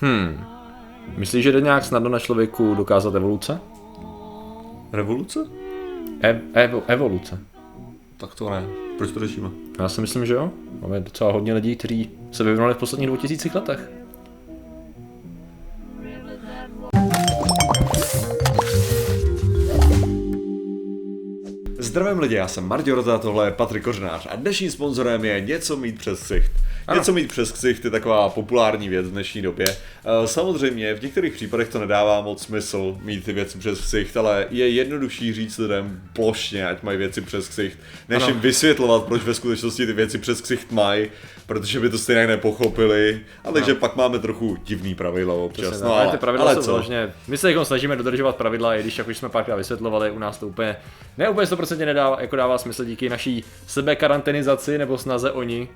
Hmm. Myslíš, že jde nějak snadno na člověku dokázat evoluce? Revoluce? E- evo- evoluce. Tak to ne. Proč to řešíme? Já si myslím, že jo. Máme docela hodně lidí, kteří se vyvinuli v posledních 2000 letech. Zdravím lidi, já jsem Martin Rota, tohle je Patrik Kořenář a dnešním sponzorem je něco mít přes ksicht. Ano. Něco mít přes ksicht je taková populární věc v dnešní době. Eh, Samozřejmě v některých případech to nedává moc smysl mít ty věci přes ksicht, ale je jednodušší říct lidem plošně, ať mají věci přes ksicht, než Ano. jim vysvětlovat, proč ve skutečnosti ty věci přes ksicht mají, protože by to stejně nepochopili. A takže pak máme trochu divný pravidla občas. Přesně No. Ale ale, ty pravidla ale jsou co? my se jako snažíme dodržovat pravidla, i když jak už jsme párkrát vysvětlovali, u nás to úplně, ne úplně 100% nedává, jako dává smysl díky naší sebekarantenizaci nebo snaze o ní.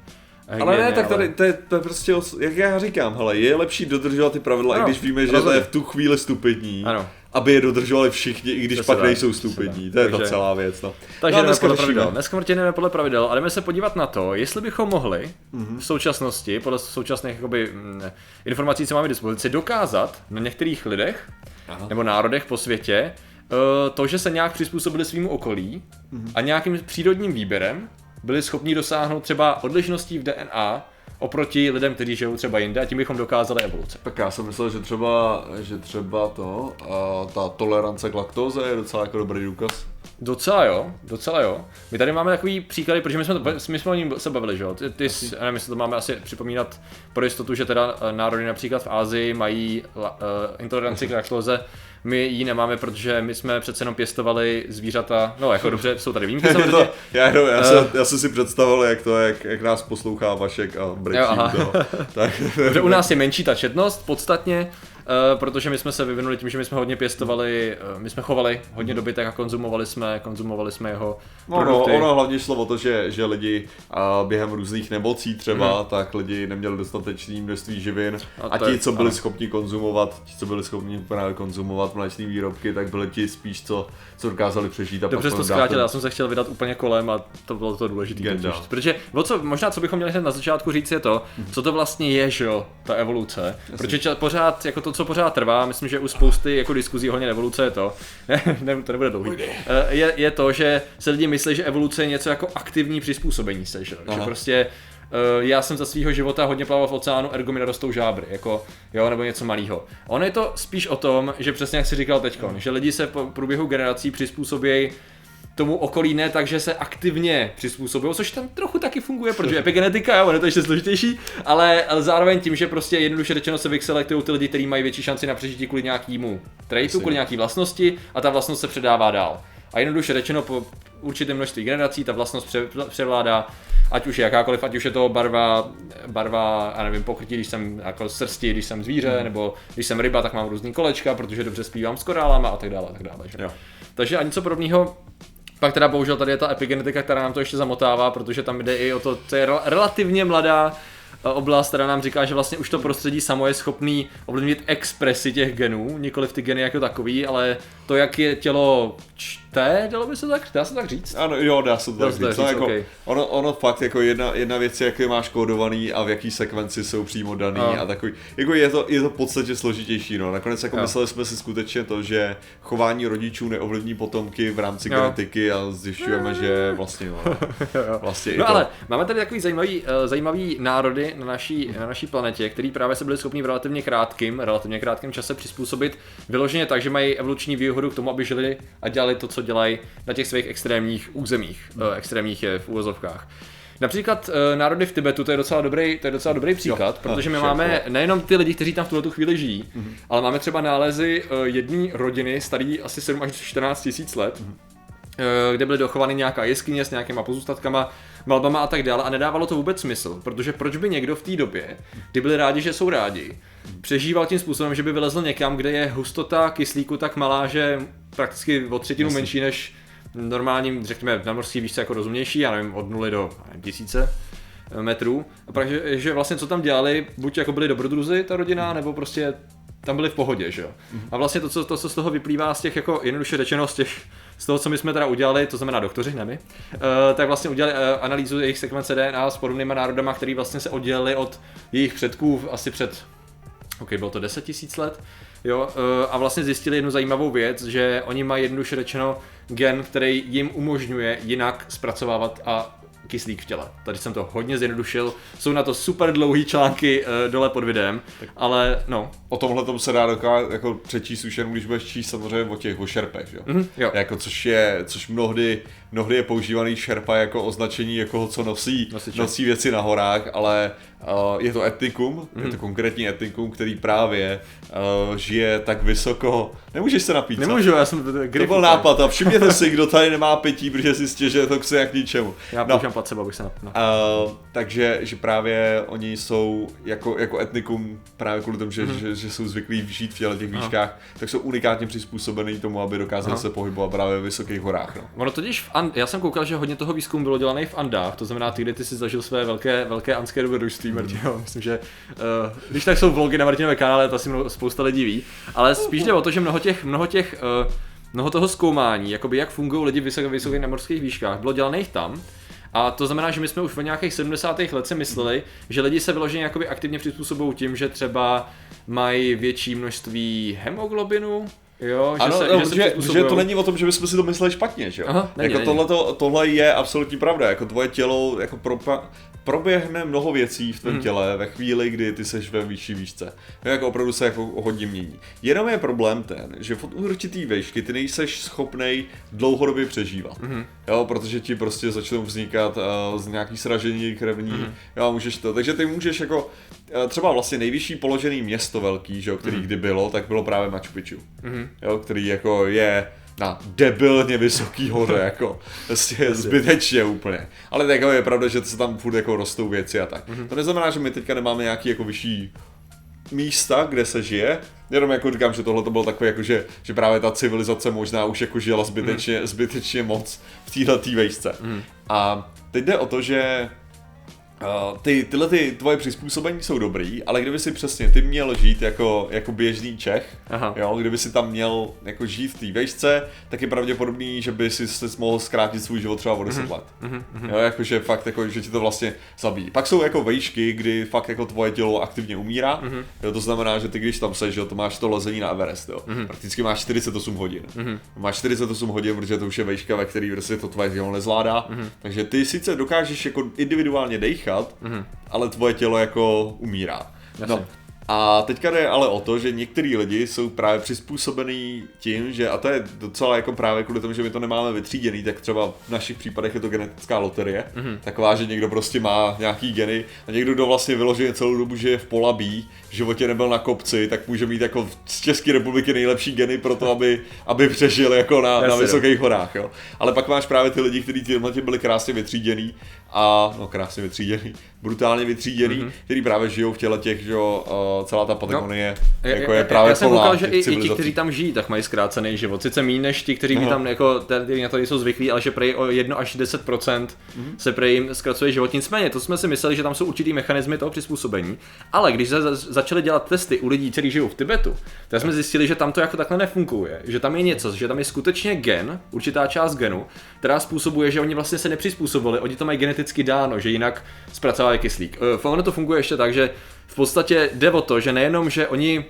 Ale ne, tak tady, to je, to je prostě, os- jak já říkám, hele, je lepší dodržovat ty pravidla, Ano, i když víme, že rozhodně. to je v tu chvíli stupidní, Ano. aby je dodržovali všichni, i když Přesně pak tak, nejsou stupidní. To je ta Takže- celá věc, no. Takže no dneska podle pravidel. Dneska jdeme podle pravidel a jdeme se podívat na to, jestli bychom mohli Mhm. v současnosti, podle současných jakoby, mm, informací, co máme k dispozici, dokázat na některých lidech Aha. nebo národech po světě eh, to, že se nějak přizpůsobili svýmu okolí Mhm. a nějakým přírodním výběrem byli schopni dosáhnout třeba odlišností v DNA oproti lidem, kteří žijou třeba jinde a tím bychom dokázali evoluce. Tak já jsem myslel, že třeba, že třeba to, a ta tolerance k laktóze je docela jako dobrý důkaz. Docela jo, docela jo. My tady máme takový příklady, protože my jsme, my jsme o ní se bavili, že jo? Ty, ty s- nevím, jestli to máme asi připomínat pro jistotu, že teda eh, národy například v Ázii mají uh, intoleranci k laktóze, my ji nemáme, protože my jsme přece jenom pěstovali zvířata, no jako dobře, jsou tady výjimky samozřejmě. to, já, jenom, já, jsem, Eh. já jsem si představil, jak to, jak, jak nás poslouchá Vašek a brečí Jo, aha. u toho. Tak, u nás je menší ta četnost, podstatně, uh, protože my jsme se vyvinuli tím, že my jsme hodně pěstovali, uh, my jsme chovali hodně dobytek a konzumovali jsme, konzumovali jsme jeho No, no, produkty. ono hlavně šlo o to, že, že lidi a během různých nemocí třeba, tak lidi neměli dostatečné množství živin A a, je- ti, co byli ano. schopni konzumovat, ti, co byli schopni právě konzumovat mléčné výrobky, tak byli ti spíš, co, co dokázali přežít. A Dobře to zkrátil, ten- já jsem se chtěl vydat úplně kolem a to bylo to důležité. Protože co, možná co bychom měli hned na začátku říct je to, co to vlastně je, že jo, ta evoluce. Protože ča, pořád, jako to, co pořád trvá, myslím, že u spousty jako diskuzí ohledně evoluce je to, ne, to nebude dlouhý, Eh, je, je to, že se lidi myslí, že evoluce je něco jako aktivní přizpůsobení se, že, že prostě eh, já jsem za svého života hodně plaval v oceánu, ergo mi nerostou žábry, jako, jo, nebo něco malého. Ono je to spíš o tom, že přesně jak jsi říkal teď, že lidi se po průběhu generací přizpůsobějí tomu okolí ne tak, že se aktivně přizpůsobují, což tam trochu taky funguje, protože epigenetika, jo, ono je to ještě složitější, ale, ale zároveň tím, že prostě jednoduše řečeno se vyselektují ty lidi, kteří mají větší šanci na přežití kvůli nějakému traitu, kvůli nějaký vlastnosti a ta vlastnost se předává dál. A jednoduše řečeno po určitém množství generací ta vlastnost pře, převládá, ať už je jakákoliv, ať už je to barva, barva, já nevím, pokrytí, když jsem jako srsti, když jsem zvíře, nebo když jsem ryba, tak mám různý kolečka, protože dobře zpívám s korálama a tak dále, a tak dále. Že? Jo. Takže a něco podobného pak teda bohužel tady je ta epigenetika, která nám to ještě zamotává, protože tam jde i o to, to je rel- relativně mladá eh, oblast, která nám říká, že vlastně už to prostředí samo je schopný ovlivnit expresi těch genů, nikoli ty geny jako takový, ale to, jak je tělo čte, dalo by se tak, dá se tak říct? Ano, jo, dá se to Dá tak to říct. No, říct, jako, okej. ono, ono fakt jako jedna, jedna věc je, jak je máš kódovaný a v jaký sekvenci jsou přímo daný No. a takový. Jako je to, je to v podstatě složitější, no. Nakonec jako Jo. mysleli jsme si skutečně to, že chování rodičů neovlivní potomky v rámci Jo. genetiky a zjišťujeme, že vlastně no, vlastně No to. ale máme tady takový zajímavý, uh, zajímavý národy na naší, na naší planetě, který právě se byli schopni v relativně krátkým, relativně krátkém čase přizpůsobit vyloženě tak, že mají evoluční výhodu k tomu, aby žili a dělali to, co dělají na těch svých extrémních územích, uh, extrémních je v úvozovkách. Například uh, národy v Tibetu, to je docela dobrý, to je docela dobrý příklad, Jo, protože my a, máme šéfo. nejenom ty lidi, kteří tam v tuhle tu chvíli žijí, ale máme třeba nálezy uh, jedné rodiny starý asi 7 až 14 tisíc let, eh, kde byly dochovány nějaká jeskyně s nějakýma pozůstatkama, malbama a tak dále a nedávalo to vůbec smysl, protože proč by někdo v té době, kdy byli rádi, že jsou rádi, přežíval tím způsobem, že by vylezl někam, kde je hustota kyslíku tak malá, že prakticky o třetinu Jasně. menší než normálním, řekněme, na mořský výšce jako rozumnější, já nevím, od nuly do nevím, tisíce eh, metrů. A pak, že, že vlastně co tam dělali, buď jako byli dobrodruzi ta rodina, nebo prostě tam byli v pohodě, že jo. A vlastně to co, to, co z toho vyplývá z těch, jako jednoduše řečeno, z těch, z toho, co my jsme teda udělali, to znamená doktoři, ne my, uh, tak vlastně udělali uh, analýzu jejich sekvence DNA s podobnýma národama, který vlastně se oddělili od jejich předků asi před ok, bylo to 10 tisíc let, jo, eh, a vlastně zjistili jednu zajímavou věc, že oni mají jednoduše řečeno gen, který jim umožňuje jinak zpracovávat a kyslík v těle. Tady jsem to hodně zjednodušil, jsou na to super dlouhý články uh, dole pod videem, ale no. O tomhle tom se dá dokázat jako přečíst už jenom, když budeš číst samozřejmě o těch, o šerpech, jo? Mm-hmm, jo. Jako, což je, což mnohdy, mnohdy je používaný šerpa jako označení jako co nosí, Nosiče. nosí věci na horách, ale je to etnikum. Mhm. je to konkrétní etnikum, který právě uh, žije tak vysoko, nemůžeš se napít, co? Nemůžu, já jsem to, byl nápad a všimněte si, kdo tady nemá pití, protože si stěžuje to k jak ničemu. Já No, používám placebo, abych se nap... no. Uh, takže že právě oni jsou jako, jako etnikum právě kvůli tomu, že, mm. že, že jsou zvyklí žít v těle těch Mhm. Aha. výškách, tak jsou unikátně přizpůsobený tomu, aby dokázali Aha. se pohybovat právě ve vysokých horách. No. Ono totiž v And- já jsem koukal, že hodně toho výzkumu bylo dělané v Andách, to znamená ty, kde ty si zažil své velké, velké andské dobrodružství, Mm. Martino. Myslím, že uh, když tak jsou vlogy na Martinové kanále, to asi mnoho, spousta lidí ví, ale spíš jde o to, že mnoho těch, mnoho těch, uh, mnoho toho zkoumání, jakoby jak fungují lidi v vysokých, vysokých namorských výškách, bylo dělaných tam. A to znamená, že my jsme už v nějakých 70. let si mysleli, že lidi se vyloženě jakoby aktivně přizpůsobují tím, že třeba mají větší množství hemoglobinu, jo, že Ano, se, no, že se protože, protože přizpůsobujou. to není o tom, že bychom si to mysleli špatně, že jo? Aha, není, jako není. tohleto, tohle je absolutní pravda, jako tvoje tělo jako propa, proběhne mnoho věcí v tvém Mhm. těle ve chvíli, kdy ty seš ve vyšší výšce. No, jako opravdu se jako hodně mění. Jenom je problém ten, že v určitý výšky ty nejseš schopnej dlouhodobě přežívat. Mhm. Jo, protože ti prostě začnou vznikat uh, z nějaký sražení krevní, Mhm. jo, můžeš to. Takže ty můžeš jako, uh, třeba vlastně nejvyšší položený město velký, že jo, který kdy bylo, tak bylo právě Machu Picchu. Mhm. Jo, který jako je na debilně vysoký hoře, jako prostě zbytečně úplně. Ale tak je pravda, že se tam furt jako rostou věci a tak. To neznamená, že my teďka nemáme nějaký jako vyšší místa, kde se žije, jenom jako říkám, že tohle to bylo takové jako, že, že právě ta civilizace možná už jako žila zbytečně, zbytečně moc v téhle tý vejšce. A teď jde o to, že Uh, ty, tyhle ty tvoje přizpůsobení jsou dobrý, ale kdyby si přesně ty měl žít jako, jako běžný Čech, Aha. jo, kdyby si tam měl jako žít v té vejšce, tak je pravděpodobný, že by si, si mohl zkrátit svůj život třeba o 10 let. Jo, jakože fakt, jako, že ti to vlastně zabíjí. Pak jsou jako vejšky, kdy fakt jako tvoje tělo aktivně umírá, jo, to znamená, že ty když tam seš, jo, to máš to lezení na Everest, jo, prakticky máš 48 hodin. Máš 48 hodin, protože to už je vejška, ve který prostě to tvoje tělo nezvládá, takže ty sice dokážeš jako individuálně dejchat, ale tvoje tělo jako umírá. Jasně. No, a teďka jde ale o to, že některý lidi jsou právě přizpůsobený tím, že, a to je docela jako právě kvůli tomu, že my to nemáme vytříděný, tak třeba v našich případech je to genetická loterie, mm-hmm. taková, že někdo prostě má nějaký geny a někdo, kdo vlastně vyloženě celou dobu žije v polabí, v životě nebyl na kopci, tak může mít jako z České republiky nejlepší geny pro to, aby, aby přežil jako na, na Jasně, vysokých horách, jo. Ale pak máš právě ty lidi, kteří tímhle byli krásně vytříděný a, no krásně vytříděný, brutálně vytříděný, mm-hmm. který právě žijou v těle těch, že jo, uh, celá ta Patagonie Já- jako já- je právě já jsem koukal, že i, i ti, kteří tam žijí, tak mají zkrácený život. Sice méně než ti, kteří Aha. tam jako, kteří na to nejsou zvyklí, ale že prej o 1 až 10% Mhm. se prej jim zkracuje život. Nicméně, to jsme si mysleli, že tam jsou určitý mechanismy toho přizpůsobení. Ale když se za- začali dělat testy u lidí, kteří žijou v Tibetu, tak jsme zjistili, že tam to jako takhle nefunguje. Že tam je něco, že tam je skutečně gen, určitá část genu, která způsobuje, že oni vlastně se nepřizpůsobili, oni to mají geneticky dáno, že jinak zpracovávají kyslík. Eh, Ono to funguje ještě tak, že v podstatě jde o to, že nejenom, že oni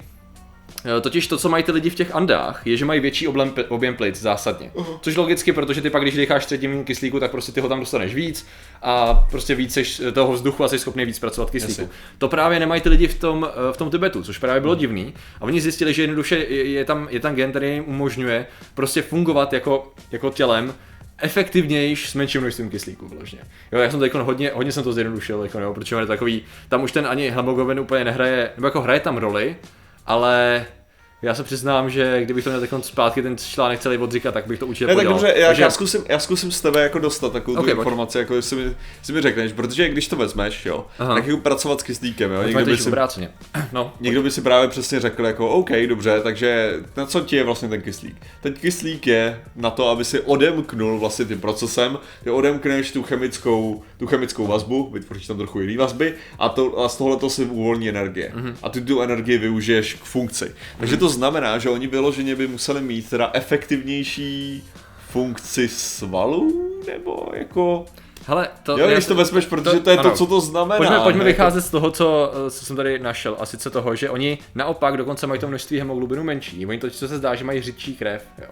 Eh, Totiž to, co mají ty lidi v těch Andách, je, že mají větší objem, objem plic zásadně. Což logicky, protože ty pak, když decháš třetím kyslíku, tak prostě ty ho tam dostaneš víc a prostě víc seš eh, toho vzduchu a jsi schopný víc pracovat kyslíku. Jasně. To právě nemají ty lidi v tom, v tom Tibetu, což právě bylo divný. A oni zjistili, že jednoduše je, je, tam, je tam gen, který jim umožňuje prostě fungovat jako, jako tělem efektivnějš s menším množstvím kyslíku vložně. Jo, já jsem to jako hodně, hodně jsem to zjednodušil, jako, jo, protože on je takový, tam už ten ani hemoglobin úplně nehraje, nebo jako hraje tam roli, ale já se přiznám, že kdybych to měl takhle zpátky ten článek celý odříkat, tak bych to určitě Ne, tak dobře, já, Takže- já, zkusím, já zkusím z tebe jako dostat takovou Ok, okay, pojď. informaci, jako jestli mi, jestli mi řekneš, protože když to vezmeš, jo, Aha. tak jako pracovat s kyslíkem, jo, To někdo by, si, obráceně. No, někdo by si právě přesně řekl jako, OK, dobře, takže na co ti je vlastně ten kyslík? Ten kyslík je na to, aby si odemknul vlastně tím procesem, ty odemkneš tu chemickou, tu chemickou vazbu, vytvoříš tam trochu jiný vazby a, to, a z tohohle si uvolní energie. Mhm. A ty tu energii využiješ k funkci. Takže to znamená, že oni vyloženě by museli mít teda efektivnější funkci svalů, nebo jako... Hele, to, Jo, když to vezmeš, protože to je to, ano. co to znamená. Pojďme, pojďme vycházet z toho, co, eh, co jsem tady našel, a sice toho, že oni naopak dokonce mají to množství hemoglobinu menší. Oni to, co se zdá, že mají řidčí krev. Jo.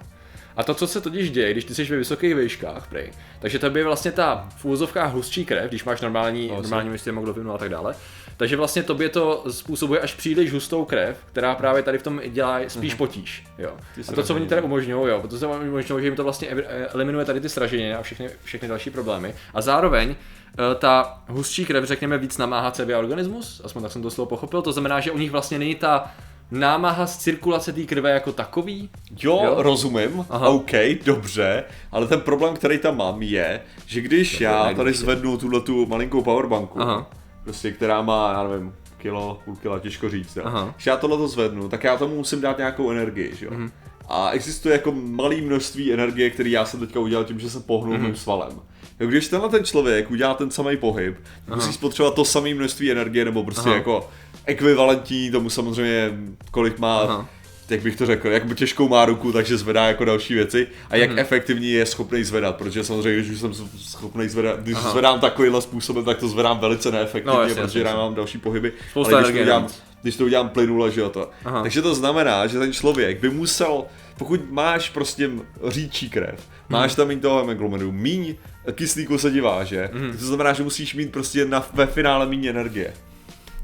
A to, co se totiž děje, když ty jsi ve vysokých výškách, prej, takže to je vlastně ta v úvozovkách hustší krev, když máš normální, Vlastně. normální množství hemoglobinu a tak dále. Takže vlastně tobě to způsobuje až příliš hustou krev, která právě tady v tom dělá spíš potíž. Jo. A to, co oni tady umožňují, jo, protože oni umožňují, že jim to vlastně eh, eliminuje tady ty sraženiny a všechny, všechny další problémy. A zároveň eh, ta hustší krev, řekněme, víc namáhá celý organismus, aspoň tak jsem to slovo pochopil, to znamená, že u nich vlastně není ta námaha z cirkulace té krve jako takový. Jo, Jo? rozumím, Aha. OK, dobře, ale ten problém, který tam mám, je, že když To já tady zvednu tuhle tu malinkou powerbanku, Aha. Prostě, která má, já nevím, kilo, půl kila, těžko říct, jo. Aha. když já tohle to zvednu, tak já tomu musím dát nějakou energii, že jo. Mhm. A existuje jako malé množství energie, který já jsem teďka udělal tím, že se pohnul Mhm. mým svalem. Jo, když tenhle ten člověk udělá ten samý pohyb, tak musí spotřebovat to samé množství energie, nebo prostě Aha. jako ekvivalentní tomu samozřejmě, kolik má Aha. Jak bych to řekl, jak těžkou má ruku, takže zvedá jako další věci a jak efektivní je schopný zvedat, protože samozřejmě, když jsem schopný zvedat, když Aha. zvedám takovýmhle způsobem, tak to zvedám velice neefektivně, No, jasně, protože jasně, já mám další pohyby, Spousta ale když to, udělám, navíc. když to udělám plynule, že jo to. Aha. Takže to znamená, že ten člověk by musel, pokud máš prostě říčí krev, Mhm. máš tam mít toho hemoglobinu, míň kyslíku se ti váže, Mhm. to znamená, že musíš mít prostě na, ve finále méně energie.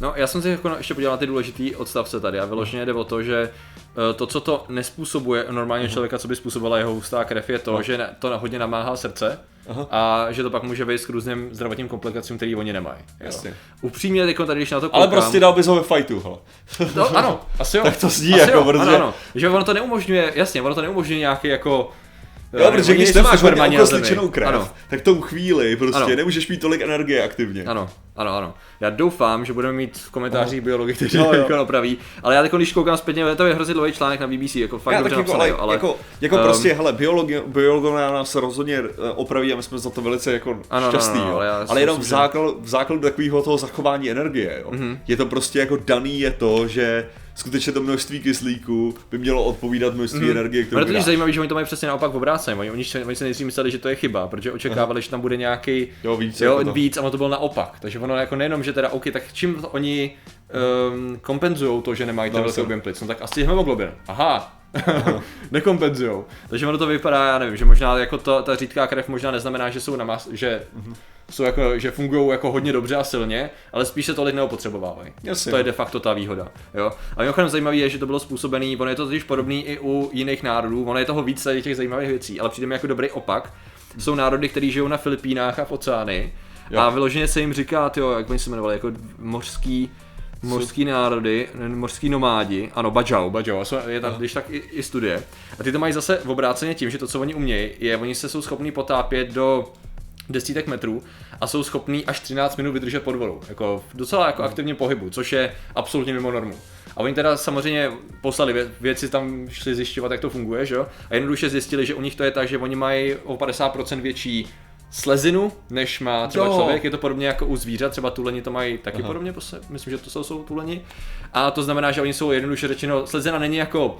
No, já jsem si jako ještě podíval na ty důležitý odstavce tady a vyloženě jde o to, že eh, to, co to nespůsobuje u normálního člověka, co by způsobila jeho hustá krev, je to, No. že to hodně namáhá srdce Aha. a že to pak může vést k různým zdravotním komplikacím, které oni nemají. Jasně. Upřímně, teď tady, když na to koukám, Ale prostě dal bys ho ve fightu, hele. No, ano, asi jo. Tak to zní asi jako, jo, protože- ano, ano. Že ono to neumožňuje, jasně, ono to neumožňuje nějaký jako... Jo, protože oni když nemáš hodně okosličenou krev, Ano, tak v tom chvíli prostě Ano. nemůžeš mít tolik energie aktivně. ano, ano, ano. Já doufám, že budeme mít v komentářích biologi, kteří Jo, to jo. jako napraví. Ale já teď, když koukám zpětně, to je hrozně dlouhý článek na BBC, jako fakt Já dobře jako, ale, jo, ale... jako, jako ehm, prostě, hele, biologi, biologové nás rozhodně eh, opraví a my jsme za to velice jako Ano, šťastný, no, no, jo. ale ale jenom v, základu, v základu takového toho zachování energie, jo. Mhm. Je to prostě jako daný je to, že skutečně to množství kyslíku by mělo odpovídat množství energie, kterou Ale to je zajímavé, že oni to mají přesně naopak obráceně. Oni, oni, si- oni si nejdřív mysleli, že to je chyba, protože očekávali, že tam bude nějaký Jo, víc jo, jako víc a ono to bylo naopak. Takže ono jako nejenom, že teda OK, tak čím oni um, kompenzují to, že nemají ten No, velký jsem- objem plic, no tak asi hemoglobin. Aha, nekompenzujou. Takže ono to vypadá, já nevím, že možná jako to, ta řídká krev možná neznamená, že jsou na mas, že Mhm. Jsou jako, že fungují jako hodně dobře a silně, ale spíš se tolik neopotřebovávají. Jasně. To je de facto ta výhoda. Jo? A mimochodem zajímavé je, že to bylo způsobené, ono je to totiž podobný i u jiných národů, ono je toho víc těch zajímavých věcí, ale přijde mi jako dobrý opak. Jsou národy, kteří žijou na Filipínách a v oceány Jo. a vyloženě se jim říká, tyjo, jak oni se jmenovali, jako mořský, mořský národy, mořský nomádi, ano, Bajau, Bajau, je tam, když tak i, i studie. A ty to mají zase v obráceně tím, že to, co oni umějí, je, oni se jsou schopní potápět do desítek metrů a jsou schopní až 13 minut vydržet pod vodou, jako v docela jako aktivně pohybu, což je absolutně mimo normu. A oni teda samozřejmě poslali vě- věci tam šli zjišťovat, jak to funguje, že jo? A jednoduše zjistili, že u nich to je tak, že oni mají o 50% větší slezinu, než má třeba Jo. člověk. Je to podobně jako u zvířat, třeba tuleni to mají taky Aha. podobně, myslím, že to jsou, jsou tuleni. A to znamená, že oni jsou jednoduše řečeno, slezina není jako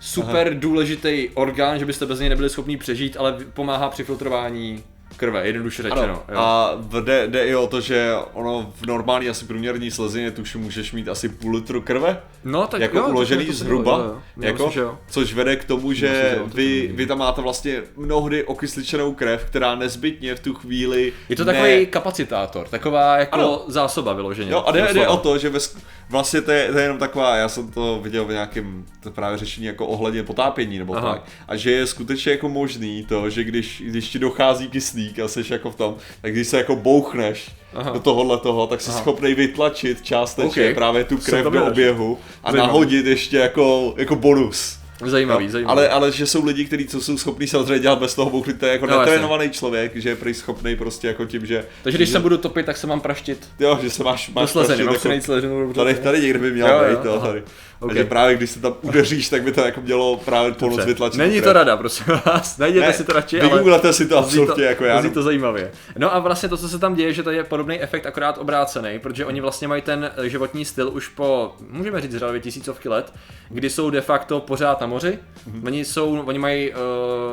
super Aha. důležitý orgán, že byste bez něj nebyli schopni přežít, ale pomáhá při filtrování krve, jednoduše řečeno. Ano, jo. a jde, jde i o to, že ono v normální asi průměrný slezině tuším můžeš mít asi půl litru krve, no, tak jako jo, uložený to zhruba, jo, jo. Já jako, myslím, že jo. což vede k tomu, Myslím, že to vy, vy tam máte vlastně mnohdy okysličenou krev, která nezbytně v tu chvíli Je to ne- takový kapacitátor, taková jako Ano. zásoba vyloženě. Jo, a jde, jde o to, že ve, sk- vlastně to je, to je jenom taková, já jsem to viděl v nějakém to právě řešení jako ohledně potápění nebo Aha. tak. A že je skutečně jako možný to, že když, když ti dochází kyslík a jsi jako v tom, tak když se jako bouchneš Aha. do tohohle toho, tak jsi Aha. schopný vytlačit částečně Ok. právě tu krev do oběhu a Zajímavý. nahodit ještě jako, jako bonus. Zajímavý, Jo, zajímavý. Ale, ale že jsou lidi, kteří co jsou schopní samozřejmě dělat bez toho bouchlit, to je jako No, jasně. netrénovaný člověk, že je prý schopný prostě jako tím, že... Takže když že, se budu topit, tak se mám praštit Jo, že se máš, máš sleziny, praštit jako- slezinu. Tady, tady někde by měl Jo, jo, být, to, aha. tady. Ok. Takže právě když se tam udeříš, tak by to jako mělo právě Dobře. vytlačit. Není to rada, prosím vás. Najděte Ne, si to radši, ale... Vygooglete si to absolutně jako já. zní to zajímavě. No a vlastně to, co se tam děje, že to je podobný efekt, akorát obrácený, protože oni vlastně mají ten životní styl už po, můžeme říct, řadově tisícovky let, kdy jsou de facto pořád na moři. Mm-hmm. Oni jsou, oni mají, uh,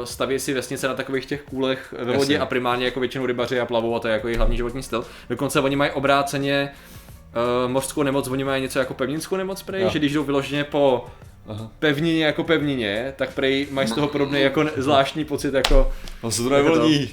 staví si vesnice na takových těch kůlech ve vodě a primárně jako většinou rybaři a plavou a to je jako jejich hlavní životní styl. Dokonce oni mají obráceně uh, mořskou nemoc, oni mají něco jako pevninskou nemoc prej, Jo. že když jdou vyloženě po Aha. pevnině jako pevnině, tak prej mají z toho podobný jako ne- zvláštní pocit jako No se to nevolní.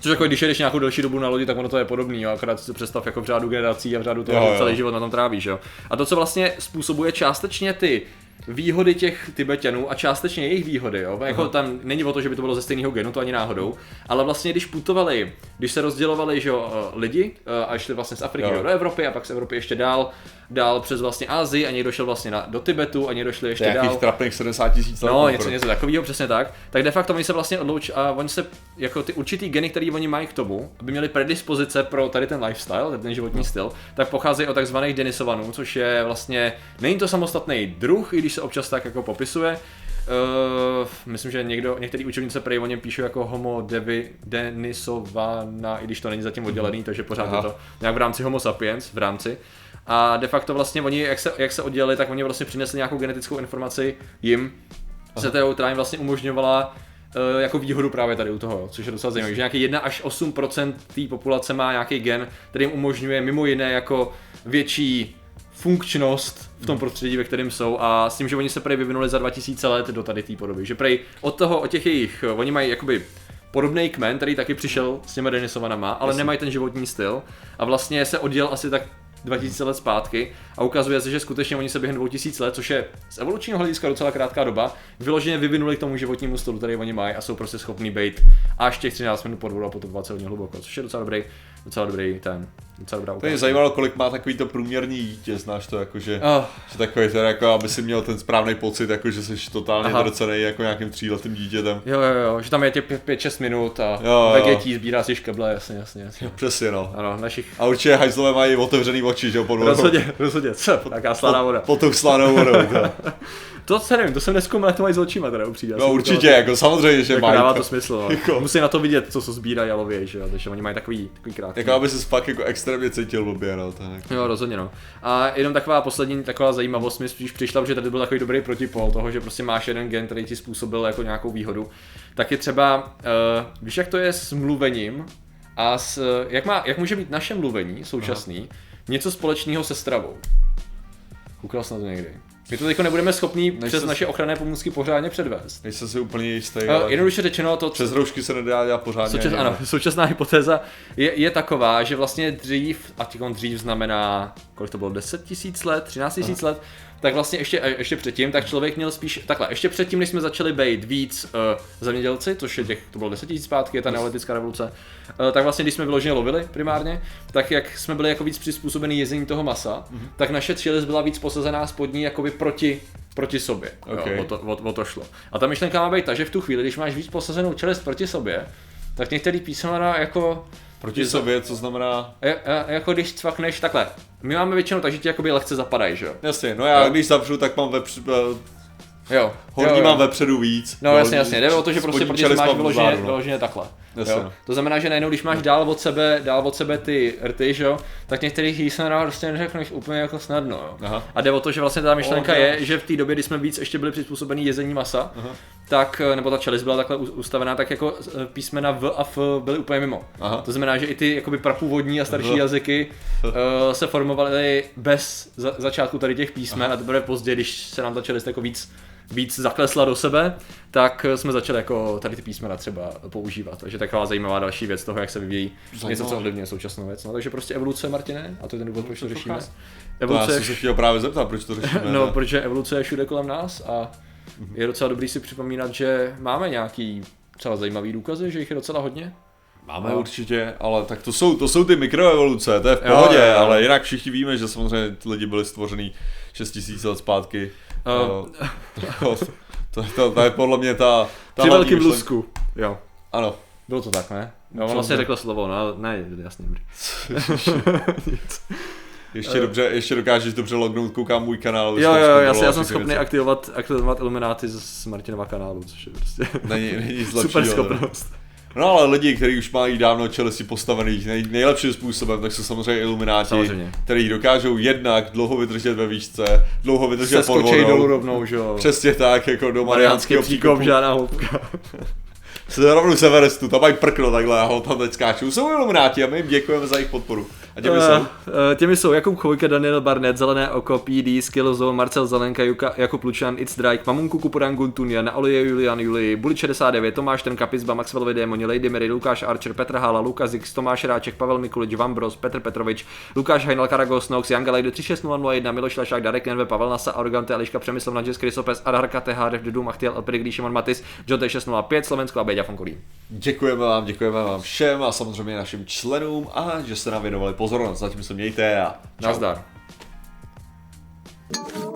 Což jako když jedeš nějakou delší dobu na lodi, tak ono to je podobný, jo? akorát si to představ jako v řádu generací a v řádu toho, Jo, jo. celý život na tom trávíš. Jo? A to, co vlastně způsobuje částečně ty výhody těch Tibetanů a částečně jejich výhody, jo? Jako tam není o to, že by to bylo ze stejného genu, to ani náhodou, ale vlastně když putovali, když se rozdělovali že jo, eh, lidi eh, a šli vlastně z Afriky Jo. do Evropy a pak z Evropy ještě dál, dál přes vlastně Asii a někdo šel vlastně na, do Tibetu a někdo šli ještě dál. Nějakých trapných 70 tisíc let. No, něco, něco takového, přesně tak. Tak de facto oni se vlastně odloučí a oni se, jako ty určitý geny, které oni mají k tomu, aby měli predispozice pro tady ten lifestyle, ten životní styl, tak pocházejí od takzvaných Denisovanů, což je vlastně, není to samostatný druh, i když se občas tak jako popisuje. Uh, myslím, že někdo, některý učebnice prej o něm píšou jako homo devi, denisovana, i když to není zatím oddělený, takže pořád Aha. je to nějak v rámci homo sapiens, v rámci. A de facto vlastně oni, jak se, jak se oddělili, tak oni vlastně přinesli nějakou genetickou informaci jim, se to, která jim vlastně umožňovala eh, jako výhodu právě tady u toho, což je docela zajímavé, že nějaký 1 až 8% té populace má nějaký gen, který jim umožňuje mimo jiné jako větší funkčnost v tom prostředí, ve kterém jsou a s tím, že oni se prej vyvinuli za 2000 let do tady té podoby, že prej od toho, od těch jejich, eh, oni mají jakoby podobný kmen, který taky přišel s těma Denisovanama, ale nemají ten životní styl a vlastně se odděl asi tak 2000 let zpátky a ukazuje se, že skutečně oni se během 2000 let, což je z evolučního hlediska docela krátká doba, vyloženě vyvinuli k tomu životnímu stylu, který oni mají a jsou prostě schopní být až těch 13 minut pod vodou a potopovat se hodně hluboko, což je docela dobrý, docela dobrý ten, docela dobrá To mě zajímalo, kolik má takový to průměrný dítě, znáš to, jakože, Oh, že takový ten, jako, aby si měl ten správný pocit, jako, že jsi totálně Aha. drcený jako nějakým tříletým dítětem. jo, jo, jo, že tam je těch 5-6 minut a Jo, jo. vegetí, sbírá si škeble, jasně, jasně, jasně. Přesně no. Ano, našich A určitě hajzlové mají otevřený oči, že jo, pod vodou. Rozhodně, rozhodně, co, taká slaná voda. Pod tou slanou vodou. to. Se nevím, to jsem neskoumal, jak to mají s očima teda upřímně. No určitě, jako samozřejmě, že Jako mají. dává to smysl, no. Jako- Musí na to vidět, co se sbírají a loví, že jo, takže oni mají takový, takový krátký. Jako aby se fakt jako extrémně cítil blbě, no. Je jako... Jo, rozhodně no. A jenom taková poslední taková zajímavost mi spíš přišla, že tady byl takový dobrý protipol toho, že prostě máš jeden gen, který ti způsobil jako nějakou výhodu. Tak je třeba, uh, víš jak to je s mluvením a s, jak, má, jak může být naše mluvení současný Aha. něco společného se stravou. Koukal jsi na to někdy? My to teďko nebudeme schopní Než přes se- naše ochranné pomůcky pořádně předvést. Nejsem si úplně jistý, ale jednoduše řečeno, to, přes roušky se nedá dělat pořádně. Součas, ano, no. současná hypotéza je, je taková, že vlastně dřív, a dřív znamená, kolik to bylo, 10 tisíc let, 13 tisíc let, tak vlastně ještě, ještě předtím, tak člověk měl spíš, takhle, ještě předtím, než jsme začali být víc uh, zemědělci, což je těch, to bylo 10 tisíc zpátky, je ta neolitická revoluce, uh, tak vlastně, když jsme vyloženě lovili primárně, tak jak jsme byli jako víc přizpůsobení jezení toho masa, Mhm. tak naše čelist byla víc posazená spodní jakoby proti, proti sobě. Ok. Jo, o, to, o, o to šlo. A ta myšlenka má být ta, že v tu chvíli, když máš víc posazenou čelist proti sobě, tak některý písmena jako Proti sobě, co znamená... je, je, jako když cvakneš takhle. My máme většinou tak, že ti jakoby lehce zapadají, že jo? Jasně, no já Jo. když zavřu, tak mám vepř... eh, Jo. Horní jo, jo. mám vepředu víc. No jasně, jasně, jde o to, že prostě čelist máš vyloženě, no. vyloženě takhle. Jo? no. To znamená, že najednou, když máš dál od sebe, dál od sebe ty rty, že jo, tak některých jísmenách prostě neřekneš úplně jako snadno, jo. Aha. A jde o to, že vlastně ta myšlenka Oh, je, no. že v té době, kdy jsme víc ještě byli přizpůsobení jezení masa, tak, eh, nebo ta čelist byla takhle ustavená, tak jako eh, písmena V a F byly úplně mimo. Aha. To znamená, že i ty jakoby prapůvodní a starší V. jazyky uh, se formovaly bez za- začátku tady těch písmen a teprve později, když se nám ta čelist jako víc víc zaklesla do sebe, tak jsme začali jako tady ty písmena třeba používat. Takže taková zajímavá další věc toho, jak se vyvíjí něco, co ovlivňuje současnou věc. No, takže prostě evoluce, Martine, a to je ten důvod, proč to řešíme. To já Evoluce, jsem se chtěl právě zeptat, proč to řešíme. no, ne? protože evoluce je všude kolem nás a je docela dobrý si připomínat, že máme nějaký docela zajímavý důkazy, že jich je docela hodně. Máme No. určitě, ale tak to jsou, to jsou ty mikroevoluce, to je v Jo, pohodě, jo, jo. ale jinak všichni víme, že samozřejmě ty lidi byli stvořený 6000 let zpátky. Uh, Uh, to, to, to, to, je podle mě ta, ta Při velkým lusku. Jo. Ano, Bylo to tak, ne? No, on Co vlastně to? řekl slovo, no, ne, jasně. dobrý. ještě, Eh. dobře, ještě dokážeš dobře lognout, koukám můj kanál. Jo, jo, já, si- já jsem schopný věci. aktivovat, aktivovat Illuminati z z Martinova kanálu, což je prostě Není, není nic super schopnost. No ale lidi, kteří už mají dávno Chelsea postavený nej, nejlepším způsobem, tak jsou samozřejmě ilumináti, Samozřejmě. kteří dokážou jednak dlouho vydržet ve výšce, dlouho vydržet Se pod skočej dolů vodou. rovnou, že jo. Přesně tak, jako do Mariánského příkop, příkopu. žádná hloubka. Se rovnou z Everestu, tam mají prkno takhle a ho tam teď skáčou. Jsou ilumináti a my jim děkujeme za jejich podporu. A těmi jsou. Uh, těmi jsou Jakub Chvojka, Daniel Barnett, Zelené oko, PD, Skillzone, Marcel Zelenka, Juka, Jakub Lučan, It's Drake, Mamunku Kupuran Guntunia, na Olie Julian Juli, Buli 69, Tomáš Trnka, Pizba, Maxwellovi Démoni, Lady Mary, Lukáš Archer, Petr Hála, Lukas X, Tomáš Ráček, Pavel Mikulič, Vambros, Petr Petrovič, Lukáš Hajnal, Karagos, Nox, Janga Lejdo 36001, Miloš Lašák, Darek Nenve, Pavel Nasa, Arogante, Eliška Přemyslov, Nadžes, Krysopes, Adarka, THDF, Dudu, Machtiel, Šimon Matis, Jote 605, Slovensko a Béďa Fonkolí. Děkujeme vám, děkujeme vám všem a samozřejmě našim členům a že jste nám věnovali pozornost. Zatím se mějte a čau. Nazdar. Thank